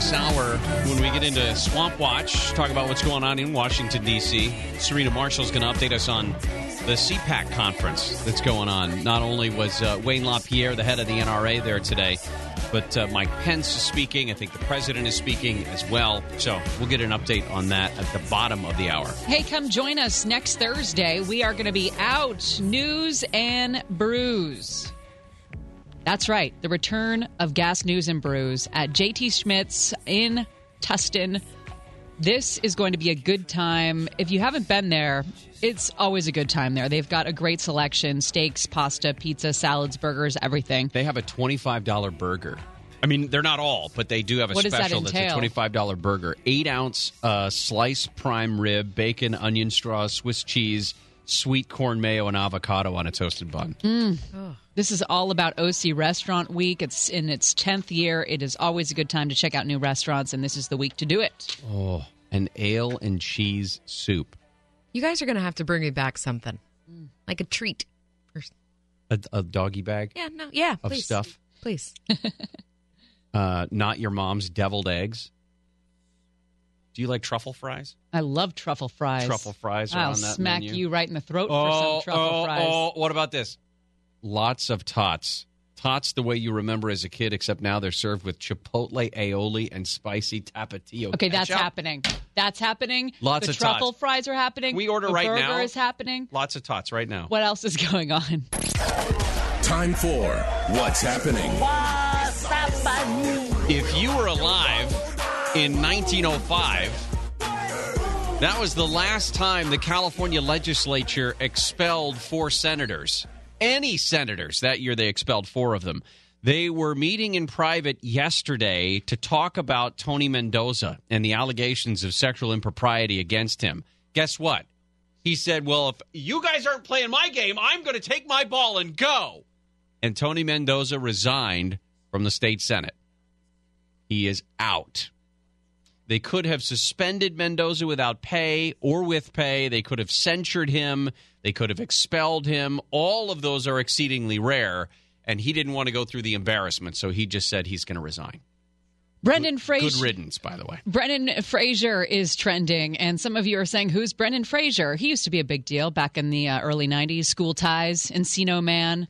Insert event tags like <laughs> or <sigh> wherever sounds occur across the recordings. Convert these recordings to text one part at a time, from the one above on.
this hour, when we get into Swamp Watch, talk about what's going on in Washington, D.C. Serena Marshall's going to update us on the CPAC conference that's going on. Not only was uh, Wayne LaPierre, the head of the NRA, there today, but uh, Mike Pence is speaking. I think the president is speaking as well. So we'll get an update on that at the bottom of the hour. Hey, come join us next Thursday. We are going to be out news and brews. That's right, the return of Gas News and Brews at JT Schmid's in Tustin. This is going to be a good time. If you haven't been there, it's always a good time there. They've got a great selection steaks, pasta, pizza, salads, burgers, everything. They have a $25 burger. I mean, they're not all, but they do have a What does that special that's a $25 burger. Eight ounce uh, sliced prime rib, bacon, onion straw, Swiss cheese, sweet corn mayo, and avocado on a toasted bun. This is all about OC Restaurant Week. It's in its 10th year. It is always a good time to check out new restaurants, and this is the week to do it. Oh, an ale and cheese soup. You guys are going to have to bring me back something like a treat. Or, A, a doggy bag yeah, no, yeah, of please, stuff. please. <laughs> Uh, not your mom's deviled eggs. Do you like truffle fries? I love truffle fries. Truffle fries are I'll on that smack menu. you right in the throat for Oh, some truffle oh, fries. oh, what about this? Lots of tots. Tots the way you remember as a kid, except now they're served with chipotle aioli and spicy tapatio. Okay, that's happening. That's happening. Lots the of truffle tots. fries are happening. We order the right burger now. is happening. Lots of tots right now. What else is going on? Time for What's Happening. If you were alive in 1905, that was the last time the California legislature expelled four senators. Any senators. That year they expelled four of them. They were meeting in private yesterday to talk about Tony Mendoza and the allegations of sexual impropriety against him. Guess what? He said, Well, if you guys aren't playing my game, I'm going to take my ball and go. And Tony Mendoza resigned from the state Senate. He is out. They could have suspended Mendoza without pay or with pay. They could have censured him. They could have expelled him. All of those are exceedingly rare. And he didn't want to go through the embarrassment, so he just said he's going to resign. Brendan Fraser. Good riddance, by the way. Brendan Fraser is trending, and some of you are saying, "Who's Brendan Fraser?" He used to be a big deal back in the uh, early '90s. School Ties, Encino Man,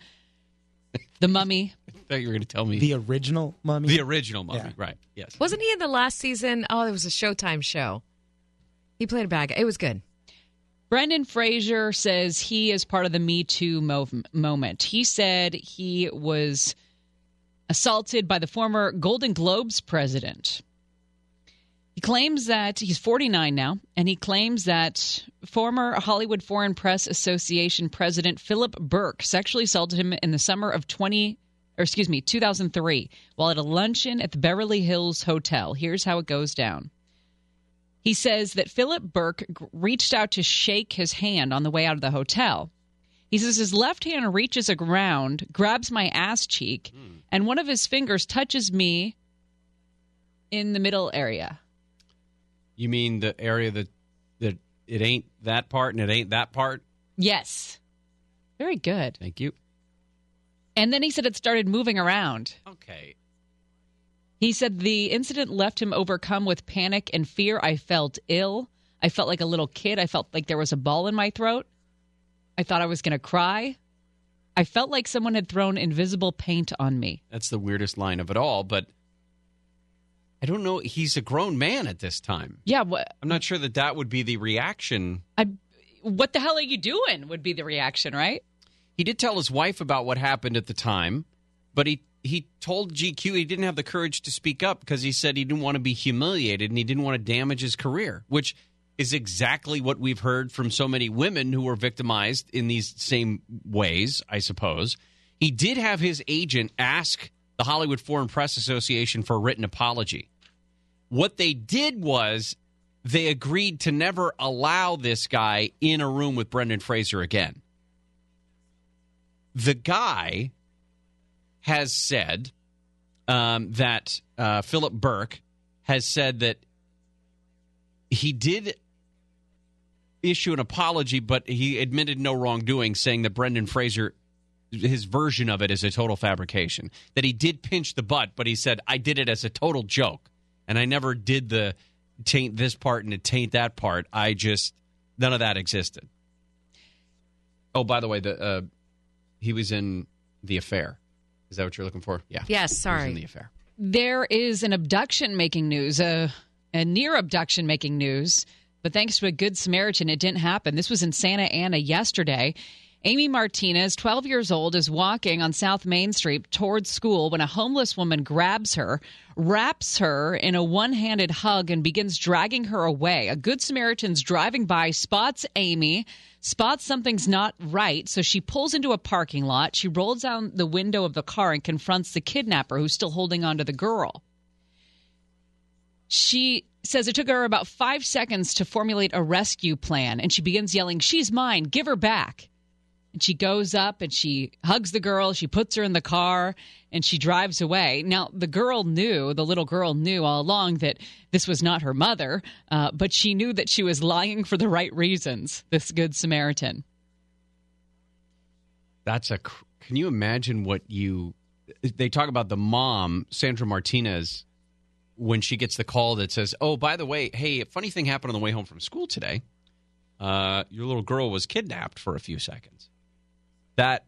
The Mummy. I thought you were going to tell me The original mummy. the original mummy. Yeah. Right. Yes. Wasn't he in the last season? Oh, it was a Showtime show. He played a bad guy. It was good. Brendan Fraser says he is part of the Me Too mov- moment. He said he was assaulted by the former Golden Globes president. He claims that he's 49 now, and he claims that former Hollywood Foreign Press Association president Philip Berk sexually assaulted him in the summer of 20 or excuse me, 2003 while at a luncheon at the Beverly Hills Hotel. Here's how it goes down. He says that Philip Berk reached out to shake his hand on the way out of the hotel. He says his left hand reaches around, grabs my ass cheek, hmm. and one of his fingers touches me in the middle area. You mean the area that that it ain't that part and it ain't that part? Yes. Very good. Thank you. And then he said it started moving around. Okay. He said the incident left him overcome with panic and fear. I felt ill. I felt like a little kid. I felt like there was a ball in my throat. I thought I was going to cry. I felt like someone had thrown invisible paint on me. That's the weirdest line of it all, but I don't know. He's a grown man at this time. Yeah, what I'm not sure that that would be the reaction. I what the hell are you doing would be the reaction, right? He did tell his wife about what happened at the time, but he he told GQ he didn't have the courage to speak up because he said he didn't want to be humiliated and he didn't want to damage his career, which is exactly what we've heard from so many women who were victimized in these same ways, I suppose. He did have his agent ask the Hollywood Foreign Press Association for a written apology. What they did was they agreed to never allow this guy in a room with Brendan Fraser again. The guy has said um, that uh, Philip Berk has said that he did issue an apology, but he admitted no wrongdoing, saying that Brendan Fraser, his version of it is a total fabrication. That he did pinch the butt, but he said, I did it as a total joke. And I never did the taint this part and to taint that part. I just, none of that existed. Oh, by the way, the uh, he was in The Affair. Is that what you're looking for? Yeah. Yes, He was in sorry. The Affair. There is an abduction making news, a, a near abduction making news, but thanks to a good Samaritan, it didn't happen. This was in Santa Ana yesterday. Amy Martinez, 12 years old, is walking on South Main Street towards school when a homeless woman grabs her, wraps her in a one handed hug, and begins dragging her away. A good Samaritan's driving by, spots Amy, spots something's not right, so she pulls into a parking lot. She rolls down the window of the car and confronts the kidnapper who's still holding on to the girl. She says it took her about five seconds to formulate a rescue plan, and she begins yelling, She's mine, give her back. And she goes up and she hugs the girl, she puts her in the car, and she drives away. Now, the girl knew, the little girl knew all along that this was not her mother, uh, but she knew that she was lying for the right reasons, this Good Samaritan. That's a. Can you imagine what you? They talk about the mom, Sandra Martinez, when she gets the call that says, "Oh, by the way, hey, a funny thing happened on the way home from school today. Uh, your little girl was kidnapped for a few seconds." That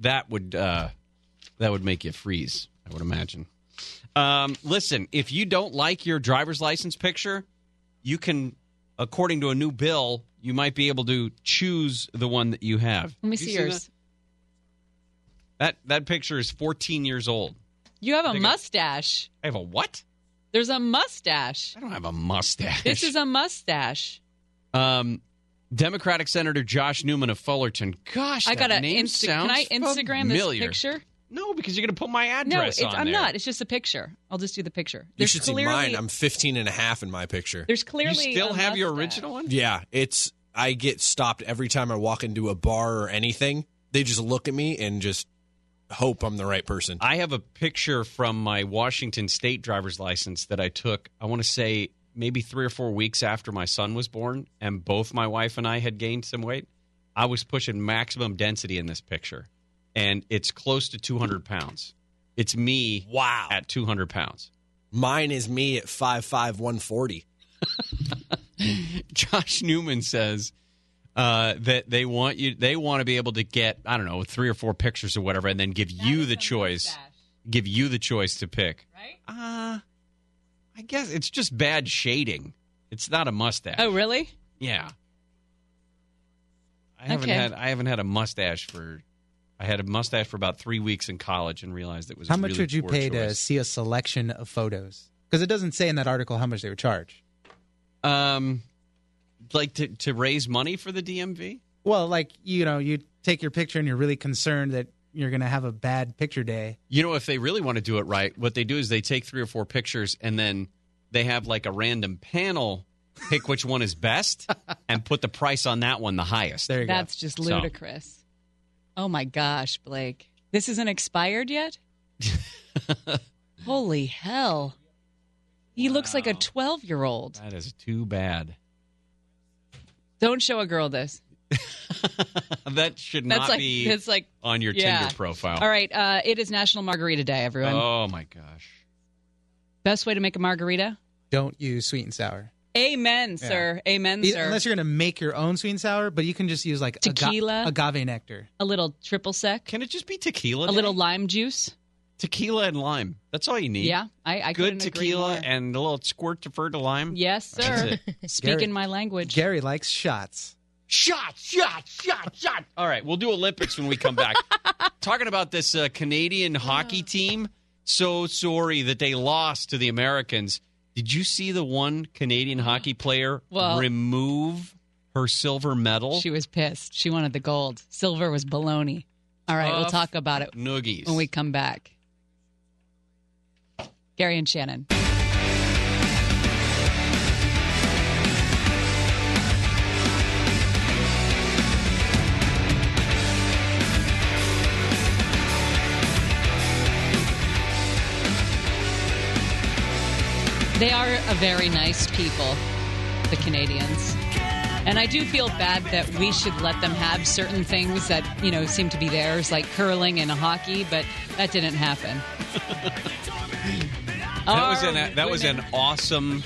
that would uh, that would make you freeze. I would imagine. Um, listen, if you don't like your driver's license picture, you can, according to a new bill, you might be able to choose the one that you have. Let me You see yours. That that picture is 14 years old. You have a it- mustache. I have a what? There's a mustache. I don't have a mustache. This is a mustache. um, Democratic Senator Josh Newman of Fullerton. Gosh, I that got to name Insta- sounds Can I Instagram familiar. this picture? No, because you're going to put my No, address it's, on I'm there. not. It's just a picture. I'll just do the picture. You There's should see mine. I'm 15 and a half in my picture. There's You clearly still a have your original one? Yeah, it's I get stopped every time I walk into a bar or anything. They just look at me and just hope I'm the right person. I have a picture from my Washington State driver's license that I took. I want to say maybe three or four weeks after my son was born, and both my wife and I had gained some weight. I was pushing maximum density in this picture, and it's close to 200 pounds. It's me Wow. at 200 pounds. Mine is me at 5'5", 140. <laughs> Josh Newman says uh, that they want you, they want to be able to get, I don't know, three or four pictures or whatever, and then give you the choice, give you the choice to pick. Right? Uh, I guess it's just bad shading. It's not a mustache. Oh, really? yeah. I haven't Okay. had I haven't had a mustache for I had a mustache for about three weeks in college and realized it was How a much really would you poor pay to choice. see a selection of photos? Because it doesn't say in that article how much they would charge. um like to to raise money for the DMV? Well, like you know, you take your picture and you're really concerned that you're going to have a bad picture day. You know, if they really want to do it right, what they do is they take three or four pictures and then they have like a random panel pick which one is best <laughs> and put the price on that one the highest. There you go. That's just So- ludicrous. Oh my gosh, Blake. This isn't expired yet? <laughs> Holy hell. He looks like a 12 year old. That is too bad. Don't show a girl this. <laughs> that should That's not like, be it's like, on your yeah. Tinder profile. all right, uh, it is National Margarita Day, everyone. Oh my gosh. Best way to make a margarita? Don't use sweet and sour. Amen, sir. Amen, sir. Unless you're going to make your own sweet and sour, but you can just use like aga- Tequila? agave nectar. a little triple sec, Can it just be tequila? a day? little lime juice. tequila and lime. That's all you need. Yeah, I, I Good couldn't agree tequila more. and a little squirt to fur to lime. Yes, sir. <laughs> Speaking Gary- my language. Gary likes shots. Shot, shot, shot, shot. All right, we'll do Olympics when we come back. <laughs> Talking about this uh, Canadian hockey team. So sorry that they lost to the Americans. Did you see the one Canadian hockey player Well- remove her silver medal? She was pissed. She wanted the gold. Silver was baloney. All right, we'll talk about it Noogies. when we come back. Gary and Shannon. They are a very nice people, the Canadians. And I do feel bad that we should let them have certain things that, you know, seem to be theirs, like curling and hockey, but that didn't happen. <laughs> That was an that was an awesome,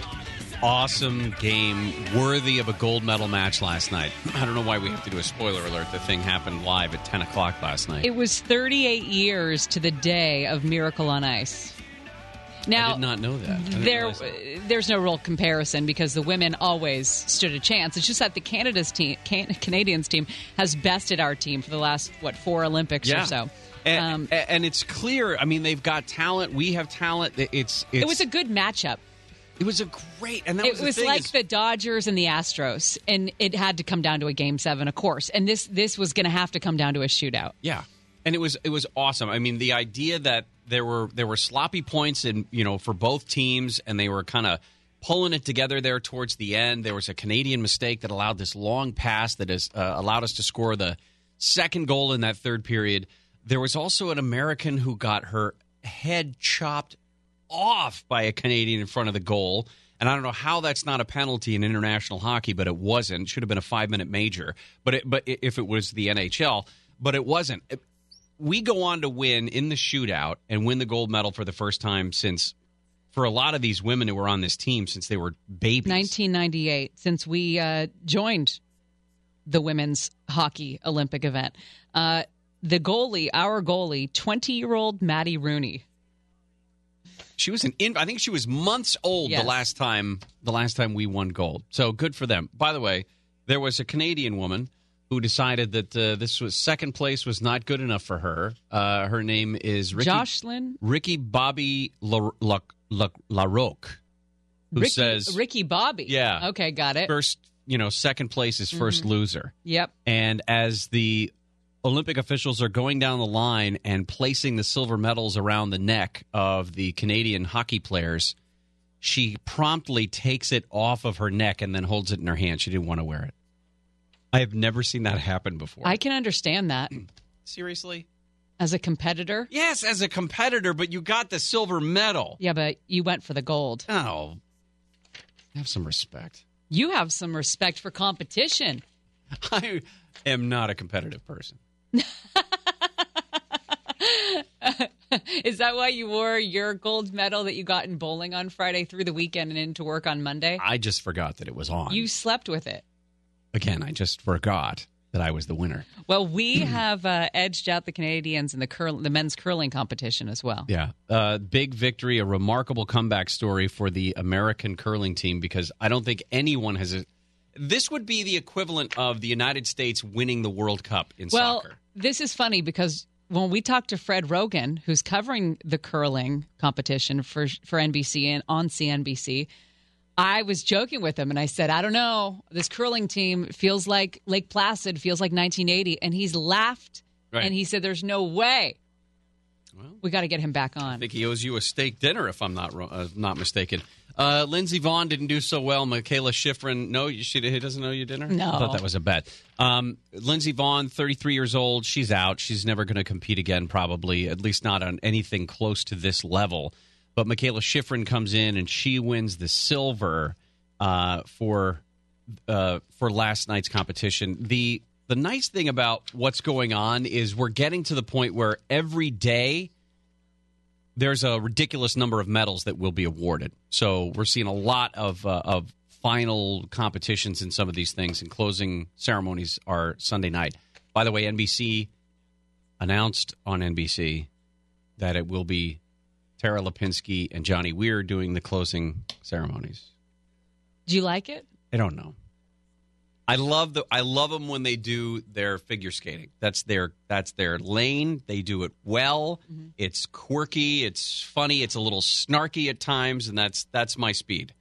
awesome game, worthy of a gold medal match last night. <clears throat> I don't know why we have to do a spoiler alert. The thing happened live at ten o'clock last night. It was 38 years to the day of Miracle on Ice. Now, I did not know that. There, that. there's no real comparison because the women always stood a chance. It's just that the Canada's team, can, Canadians team, has bested our team for the last what four Olympics or so. And, Um, and it's clear. I mean, they've got talent. We have talent. It's, it's it was a good matchup. it was a great. And that It was, was thing like is- the Dodgers and the Astros, and it had to come down to a game seven, of course. And this this was going to have to come down to a shootout. Yeah, and it was it was awesome. I mean, the idea that there were there were sloppy points in you know for both teams, and they were kind of pulling it together there towards the end. There was a Canadian mistake that allowed this long pass that has uh, allowed us to score the second goal in that third period. There was also an American who got her head chopped off by a Canadian in front of the goal. And I don't know how that's not a penalty in international hockey, but it wasn't. It should have been a five minute major. But it, but if it was the NHL, but it wasn't. We go on to win in the shootout and win the gold medal for the first time since, for a lot of these women who were on this team since they were babies. 1998, since we uh, joined the women's hockey Olympic event. Uh, the goalie, our goalie, 20 year old Maddie Rooney. She was an in, I think she was months old Yes. the last time the last time we won gold. So good for them. By the way, there was a Canadian woman who decided that uh, this was second place was not good enough for her. Uh, her name is Ricky Jocelyn Ricky Bobby La, La, La, Larocque, who Ricky, says Ricky Bobby. Yeah. Okay, got it. first, you know, second place is 1st Mm-hmm. loser. Yep. And as the Olympic officials are going down the line and placing the silver medals around the neck of the Canadian hockey players, she promptly takes it off of her neck and then holds it in her hand. She didn't want to wear it. I have never seen that happen before. I can understand that <clears throat> Seriously? as a competitor. Yes, as a competitor, but you got the silver medal. Yeah, but you went for the gold. Oh, have some respect. You have some respect for competition. <laughs> I am not a competitive person. <laughs> Is that why you wore your gold medal that you got in bowling on Friday through the weekend and into work on Monday? I just forgot that it was on. You slept with it. Again, I just forgot that I was the winner. Well, we <clears throat> have uh, edged out the Canadians in the curl- the men's curling competition as well. Yeah. Uh, big victory, a remarkable comeback story for the American curling team because I don't think anyone has. A, this would be the equivalent of the United States winning the World Cup in Well, soccer. this is funny because when we talked to Fred Roggin, who's covering the curling competition for for NBC and on CNBC, I was joking with him and I said, I don't know, this curling team feels like Lake Placid, feels like 1980, and he's laughed Right. and he said, "There's no way." Well, We got to get him back on. I think he owes you a steak dinner, if I'm not uh, not mistaken. Uh, Lindsey Vonn didn't do so well. Mikaela Shiffrin, no, she he doesn't owe you dinner. No. I thought that was a bet. Um, Lindsey Vonn, 33 years old, she's out. She's never going to compete again, probably, at least not on anything close to this level. But Mikaela Shiffrin comes in and she wins the silver uh, for uh, for last night's competition. The the nice thing about what's going on is we're getting to the point where every day there's a ridiculous number of medals that will be awarded. So we're seeing a lot of uh, of final competitions in some of these things, and closing ceremonies are Sunday night. By the way, NBC announced on NBC that it will be Tara Lipinski and Johnny Weir doing the closing ceremonies. Do you like it? I don't know. I love the I love them when they do their figure skating. That's their that's their lane. They do it well. Mm-hmm. It's quirky, it's funny, it's a little snarky at times and that's that's my speed.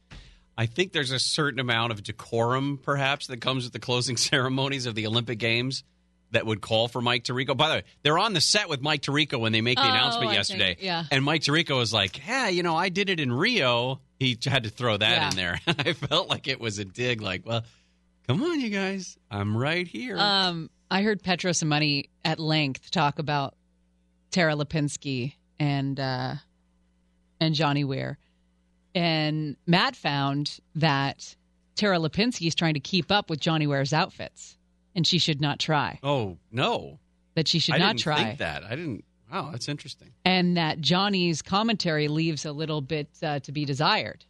I think there's a certain amount of decorum perhaps that comes with the closing <laughs> ceremonies of the Olympic Games that would call for Mike Tirico. By the way, they're on the set with Mike Tirico when they make the Oh, announcement I yesterday. think- yeah. And Mike Tirico was like, "Yeah, you know, I did it in Rio." He had to throw that Yeah. in there. <laughs> I felt like it was a dig. Like, well, come on, you guys, I'm right here. Um, I heard Petros and Money at length talk about Tara Lipinski and uh, and Johnny Weir, and Matt found that Tara Lipinski is trying to keep up with Johnny Weir's outfits, and she should not try. Oh no, That she should I not didn't try. think that. I didn't. Wow, that's interesting. and that Johnny's commentary leaves a little bit uh, to be desired.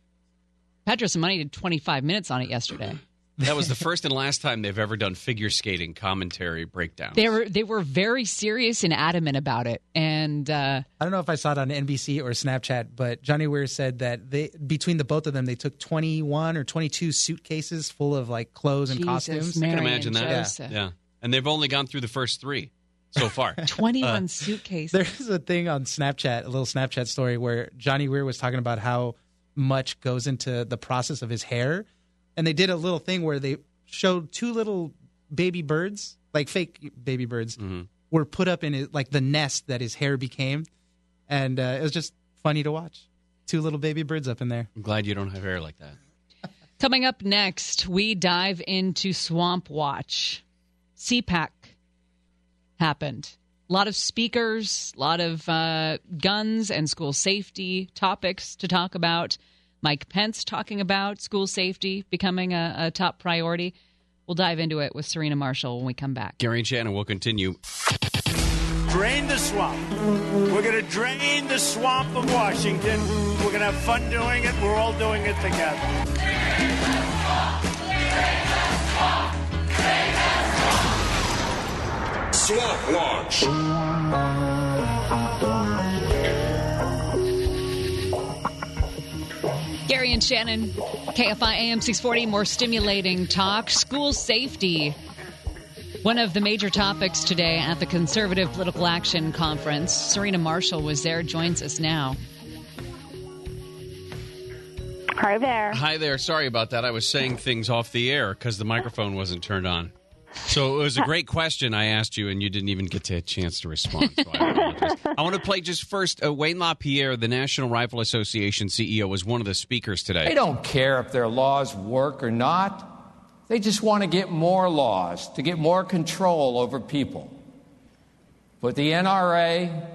Petros and Money did 25 minutes on it yesterday. That was the first and last time they've ever done figure skating commentary breakdowns. They were they were very serious and adamant about it, and uh, I don't know if I saw it on NBC or Snapchat, but Johnny Weir said that they between the both of them they took 21 or 22 suitcases full of like clothes and Jesus, costumes. Mary I can imagine that. Joseph. Yeah, and they've only gone through the first three so far. <laughs> 21 suitcases. There's a thing on Snapchat, a little Snapchat story where Johnny Weir was talking about how much goes into the process of his hair, and they did a little thing where they showed two little baby birds, like fake baby birds, were put up in his, like the nest that his hair became, and uh, it was just funny to watch. Two little baby birds up in there. I'm glad you don't have hair like that. Coming up next, we dive into Swamp Watch. CPAC happened. A lot of speakers, a lot of uh, guns and school safety topics to talk about. Mike Pence talking about school safety becoming a, a top priority. We'll dive into it with Serena Marshall when we come back. Gary and Shannon will continue. Drain the swamp. We're going to drain the swamp of Washington. We're going to have fun doing it. We're all doing it together. Swamp Watch. Gary and Shannon, KFI AM 640, more stimulating talk. School safety. One of the major topics today at the Conservative Political Action Conference. Serena Marshall was there, joins us now. Hi there. Hi there. Sorry about that. I was saying things off the air because the microphone wasn't turned on. So it was a great question I asked you, and you didn't even get to a chance to respond. So I. I want to play just first. Uh, Wayne LaPierre, the National Rifle Association CEO, was one of the speakers today. They don't care if their laws work or not. They just want to get more laws, to get more control over people. But the NRA,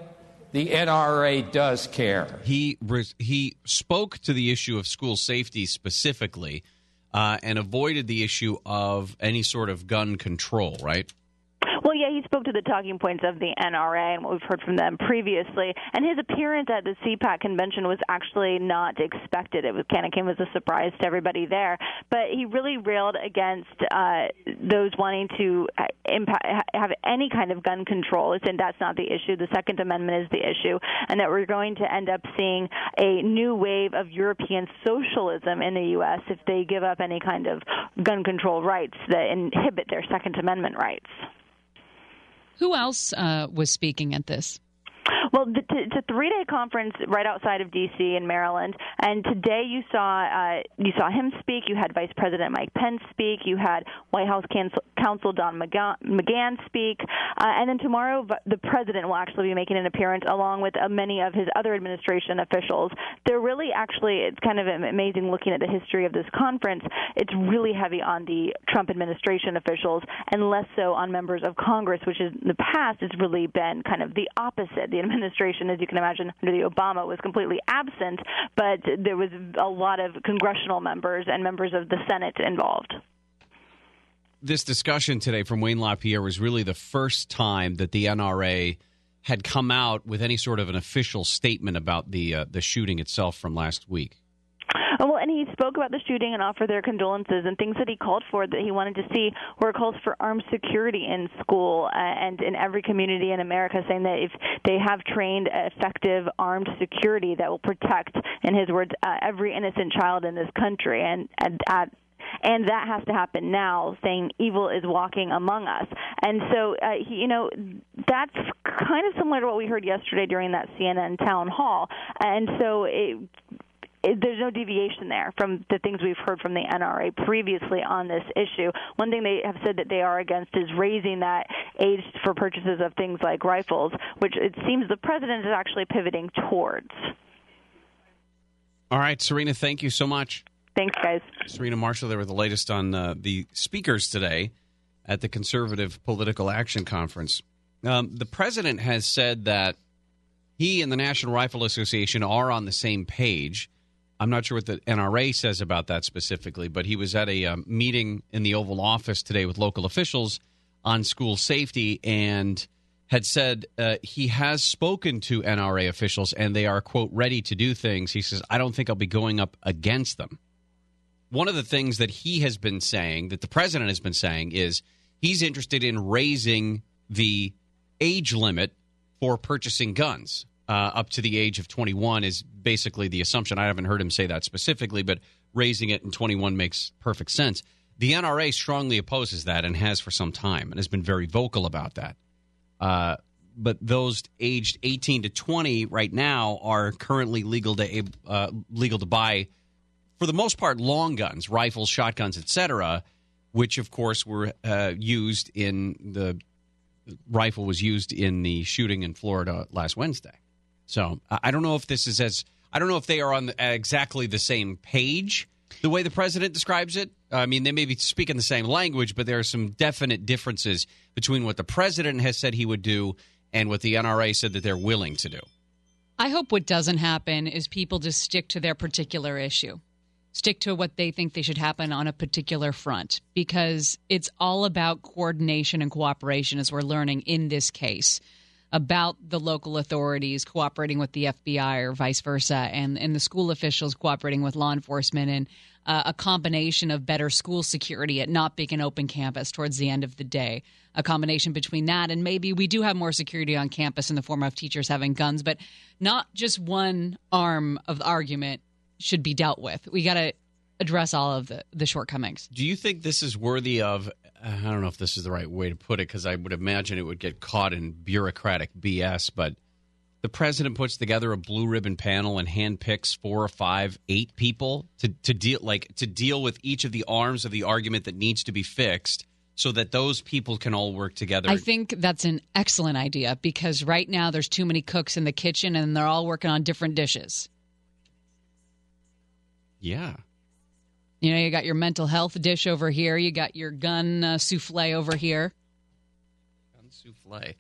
the NRA does care. He res- he spoke to the issue of school safety specifically, uh, and avoided the issue of any sort of gun control. Right? Well, yeah, he spoke to the talking points of the NRA and what we've heard from them previously. And his appearance at the CPAC convention was actually not expected. It was kind of came as a surprise to everybody there. But he really railed against uh, those wanting to uh, impact, have any kind of gun control. He said that's not the issue. The Second Amendment is the issue, and that we're going to end up seeing a new wave of European socialism in the U.S. if they give up any kind of gun control rights that inhibit their Second Amendment rights. Who else uh, was speaking at this? Well, th- it's a three-day conference right outside of D.C. in Maryland, and today you saw uh, you saw him speak. You had Vice President Mike Pence speak. You had White House Counsel, Don McGa- McGahn speak, uh, and then tomorrow the president will actually be making an appearance along with uh, many of his other administration officials. They're really actually it's kind of amazing looking at the history of this conference. It's really heavy on the Trump administration officials and less so on members of Congress, which in the past has really been kind of the opposite. The administration, as you can imagine, under the Obama was completely absent, but there was a lot of congressional members and members of the Senate involved. This discussion today from Wayne LaPierre was really the first time that the NRA had come out with any sort of an official statement about the uh, the shooting itself from last week. Well, and he spoke about the shooting and offered their condolences and things that he called for that he wanted to see were calls for armed security in school uh, and in every community in America, saying that if they have trained effective armed security that will protect, in his words, uh, every innocent child in this country, and, and at and that has to happen now saying evil is walking among us. And so uh, he, you know that's kind of similar to what we heard yesterday during that CNN town hall. And so it, there's no deviation there from the things we've heard from the NRA previously on this issue. One thing they have said that they are against is raising that age for purchases of things like rifles, which it seems the president is actually pivoting towards. All right, Serena, thank you so much. Thanks, guys. Serena Marshall, there with the latest on uh, the speakers today at the Conservative Political Action Conference. Um, the president has said that he and the National Rifle Association are on the same page I'm not sure what the NRA says about that specifically, but he was at a um, meeting in the Oval Office today with local officials on school safety and had said uh, he has spoken to NRA officials and they are, quote, ready to do things. He says, I don't think I'll be going up against them. One of the things that he has been saying, that the president has been saying, is he's interested in raising the age limit for purchasing guns uh, up to the age of 21 is basically the assumption. I haven't heard him say that specifically, but raising it in 21 makes perfect sense. The NRA strongly opposes that and has for some time and has been very vocal about that. Uh, but those aged 18 to 20 right now are currently legal to uh, legal to buy, for the most part, long guns, rifles, shotguns, etc., which of course were uh, used in the rifle was used in the shooting in Florida last Wednesday. So I don't know if this is as I don't know if they are on the, uh, exactly the same page the way the president describes it. I mean, they may be speaking the same language, but there are some definite differences between what the president has said he would do and what the NRA said that they're willing to do. I hope what doesn't happen is people just stick to their particular issue, stick to what they think they should happen on a particular front, because it's all about coordination and cooperation, as we're learning in this case about the local authorities cooperating with the FBI or vice versa, and, and the school officials cooperating with law enforcement, and uh, a combination of better school security at not being an open campus towards the end of the day. A combination between that and maybe we do have more security on campus in the form of teachers having guns, but not just one arm of the argument should be dealt with. We got to address all of the, the shortcomings. Do you think this is worthy of I don't know if this is the right way to put it because I would imagine it would get caught in bureaucratic BS, but the president puts together a blue ribbon panel and handpicks four or five, eight people to, to deal like to deal with each of the arms of the argument that needs to be fixed so that those people can all work together. I think that's an excellent idea because right now there's too many cooks in the kitchen and they're all working on different dishes. Yeah. You know, you got your mental health dish over here. You got your gun uh, souffle over here. Gun souffle.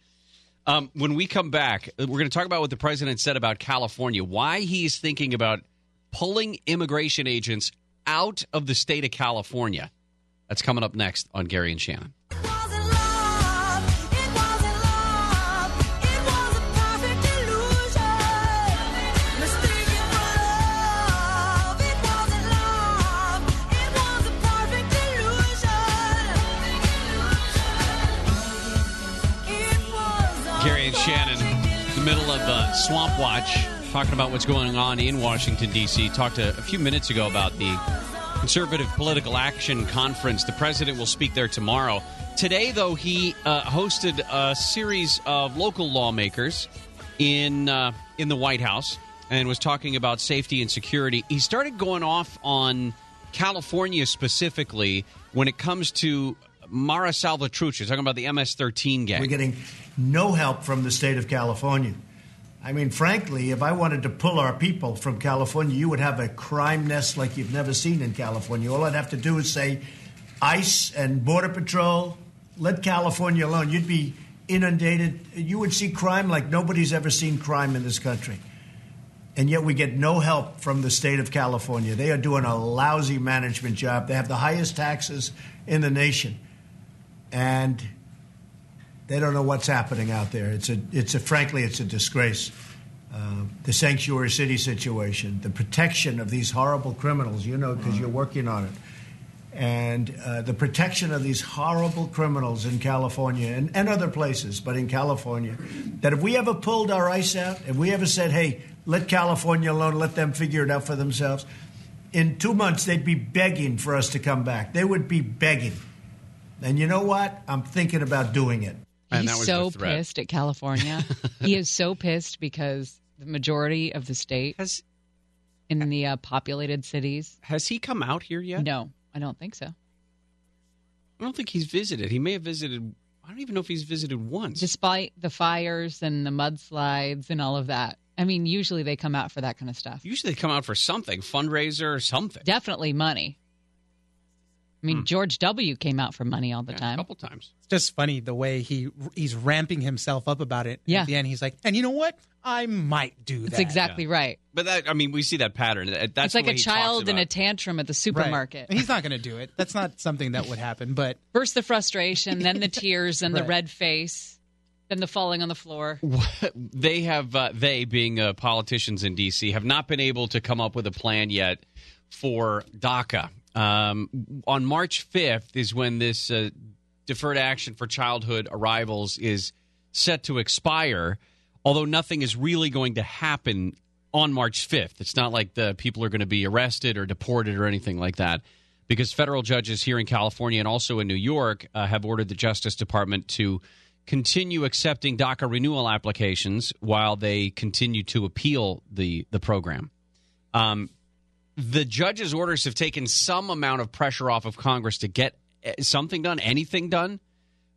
Um, when we come back, uh, we're going to talk about what the president said about California, why he's thinking about pulling immigration agents out of the state of California. That's coming up next on Gary and Shannon. The uh, Swamp Watch, talking about what's going on in Washington, D.C. Talked a, a few minutes ago about the Conservative Political Action Conference. The president will speak there tomorrow. Today, though, he uh, hosted a series of local lawmakers in uh, in the White House and was talking about safety and security. He started going off on California specifically when it comes to Mara Salvatrucha, talking about the MS-13 gang. We're getting no help from the state of California. I mean, frankly, if I wanted to pull our people from California, you would have a crime nest like you've never seen in California. All I'd have to do is say, ICE and Border Patrol, let California alone. You'd be inundated. You would see crime like nobody's ever seen crime in this country. And yet we get no help from the state of California. They are doing a lousy management job. They have the highest taxes in the nation. And they don't know what's happening out there. It's a, it's a, frankly, it's a disgrace. Uh, the sanctuary city situation, the protection of these horrible criminals, you know, because you're working on it, and uh, the protection of these horrible criminals in California and, and other places, but in California, that if we ever pulled our ice out, if we ever said, hey, let California alone, let them figure it out for themselves, in two months they'd be begging for us to come back. They would be begging. And you know what? I'm thinking about doing it. And He's so pissed at California. <laughs> he is so pissed because the majority of the state has in the uh, populated cities. Has he come out here yet? No, I don't think so. I don't think he's visited. He may have visited. I don't even know if he's visited once. Despite the fires and the mudslides and all of that. I mean, usually they come out for that kind of stuff. Usually they come out for something, fundraiser or something. Definitely money. I mean, George W. came out for money all the time. A couple times. It's just funny the way he he's ramping himself up about it. Yeah. At the end, he's like, and you know what? I might do that. That's exactly right. But that, I mean, we see that pattern. That's it's like a way he talks child in a tantrum at the supermarket. And he's not going to do it. That's not something that would happen. But <laughs> First the frustration, then the <laughs> tears, then the red face, then the falling on the floor. <laughs> they have uh, they being uh, politicians in DC have not been able to come up with a plan yet for DACA. Um, on March 5th is when this uh, deferred action for childhood arrivals is set to expire. Although nothing is really going to happen on March 5th. It's not like the people are going to be arrested or deported or anything like that. Because federal judges here in California and also in New York uh, have ordered the Justice Department to continue accepting DACA renewal applications while they continue to appeal the the program. Um, the judge's orders have taken some amount of pressure off of Congress to get eh, something done, anything done,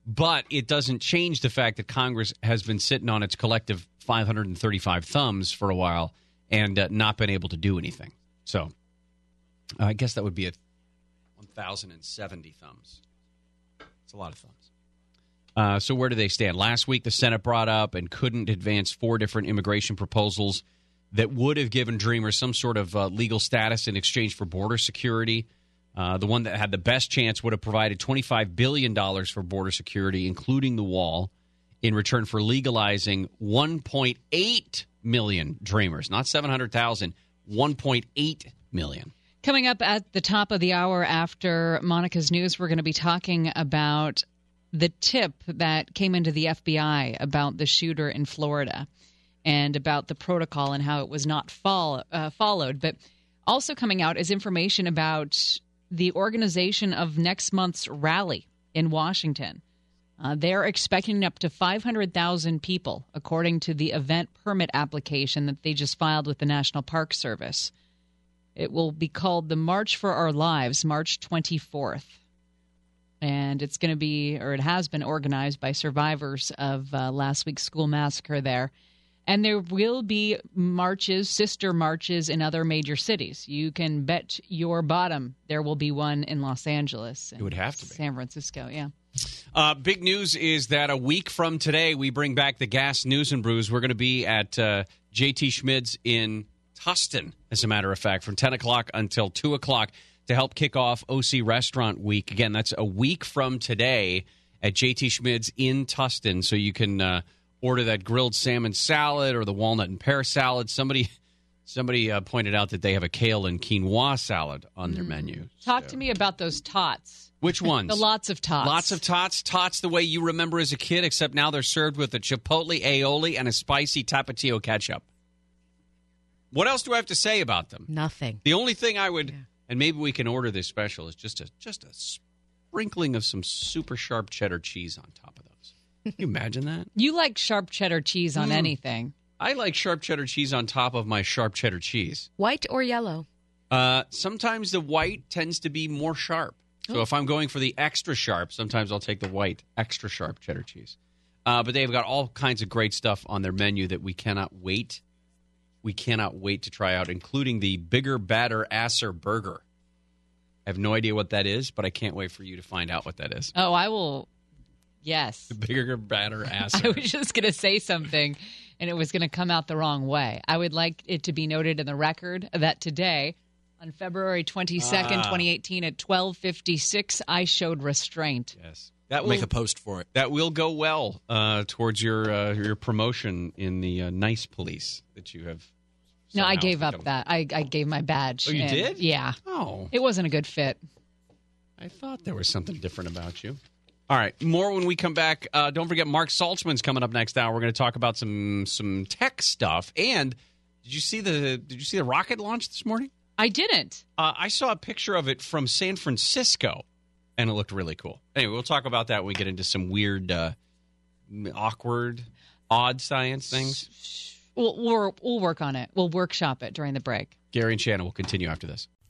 but it doesn't change the fact that Congress has been sitting on its collective 535 thumbs for a while and uh, not been able to do anything. So I guess that would be a 1,070 thumbs. It's a lot of thumbs. Uh, so where do they stand? Last week, the Senate brought up and couldn't advance four different immigration proposals that would have given Dreamers some sort of uh, legal status in exchange for border security. Uh, the one that had the best chance would have provided $25 billion for border security, including the wall, in return for legalizing 1.8 million Dreamers, not 700,000, 1.8 million. Coming up at the top of the hour after Monica's news, we're going to be talking about the tip that came into the FBI about the shooter in Florida and about the protocol and how it was not follow, uh, followed. But also coming out is information about the organization of next month's rally in Washington. Uh, they're expecting up to 500,000 people, according to the event permit application that they just filed with the National Park Service. It will be called the March for Our Lives, March 24th. And it's going to be, or it has been organized by survivors of uh, last week's school massacre there. And there will be marches, sister marches in other major cities. You can bet your bottom there will be one in Los Angeles. It would have to be. San Francisco, yeah. Uh, big news is that a week from today, we bring back the Gas News and Brews. We're going to be at uh, JT Schmid's in Tustin, as a matter of fact, from 10 o'clock until 2 o'clock to help kick off OC Restaurant Week. Again, that's a week from today at JT Schmid's in Tustin. So you can uh, order that grilled salmon salad or the walnut and pear salad. Somebody. Somebody uh, pointed out that they have a kale and quinoa salad on their menu. Talk to me about those tots. Which <laughs> ones? The lots of tots. Lots of tots. Tots the way you remember as a kid, except now they're served with a chipotle aioli and a spicy tapatio ketchup. What else do I have to say about them? Nothing. The only thing I would, and maybe we can order this special, is just a just a sprinkling of some super sharp cheddar cheese on top of. Can you imagine that? You like sharp cheddar cheese on Mm. anything. I like sharp cheddar cheese on top of my sharp cheddar cheese. White or yellow? Uh, sometimes the white tends to be more sharp. So if I'm going for the extra sharp, sometimes I'll take the white extra sharp cheddar cheese. Uh, but they've got all kinds of great stuff on their menu that we cannot wait. We cannot wait to try out, including the bigger, badder asser burger. I have no idea what that is, but I can't wait for you to find out what that is. Oh, I will. Yes. The bigger, badder <laughs> ass. I was just going to say something and it was going to come out the wrong way. I would like it to be noted in the record that today, on February 22nd, Ah. 2018 at 12:56, I showed restraint. Yes. That will, Make a post for it. That will go well uh, towards your uh, your promotion in the uh, nice police that you have. No, I somehow gave up that. I, I gave my badge. Oh, you in. did? Yeah. Oh, It wasn't a good fit. I thought there was something different about you. All right, more when we come back. Uh, don't forget, Marc Saltzman's coming up next hour. We're going to talk about some some tech stuff. And did you see the did you see the rocket launch this morning? I didn't. Uh, I saw a picture of it from San Francisco, and it looked really cool. Anyway, we'll talk about that when we get into some weird, uh, awkward, odd science things. We'll, we'll, we'll work on it. We'll workshop it during the break. Gary and Shannon will continue after this.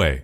anyway.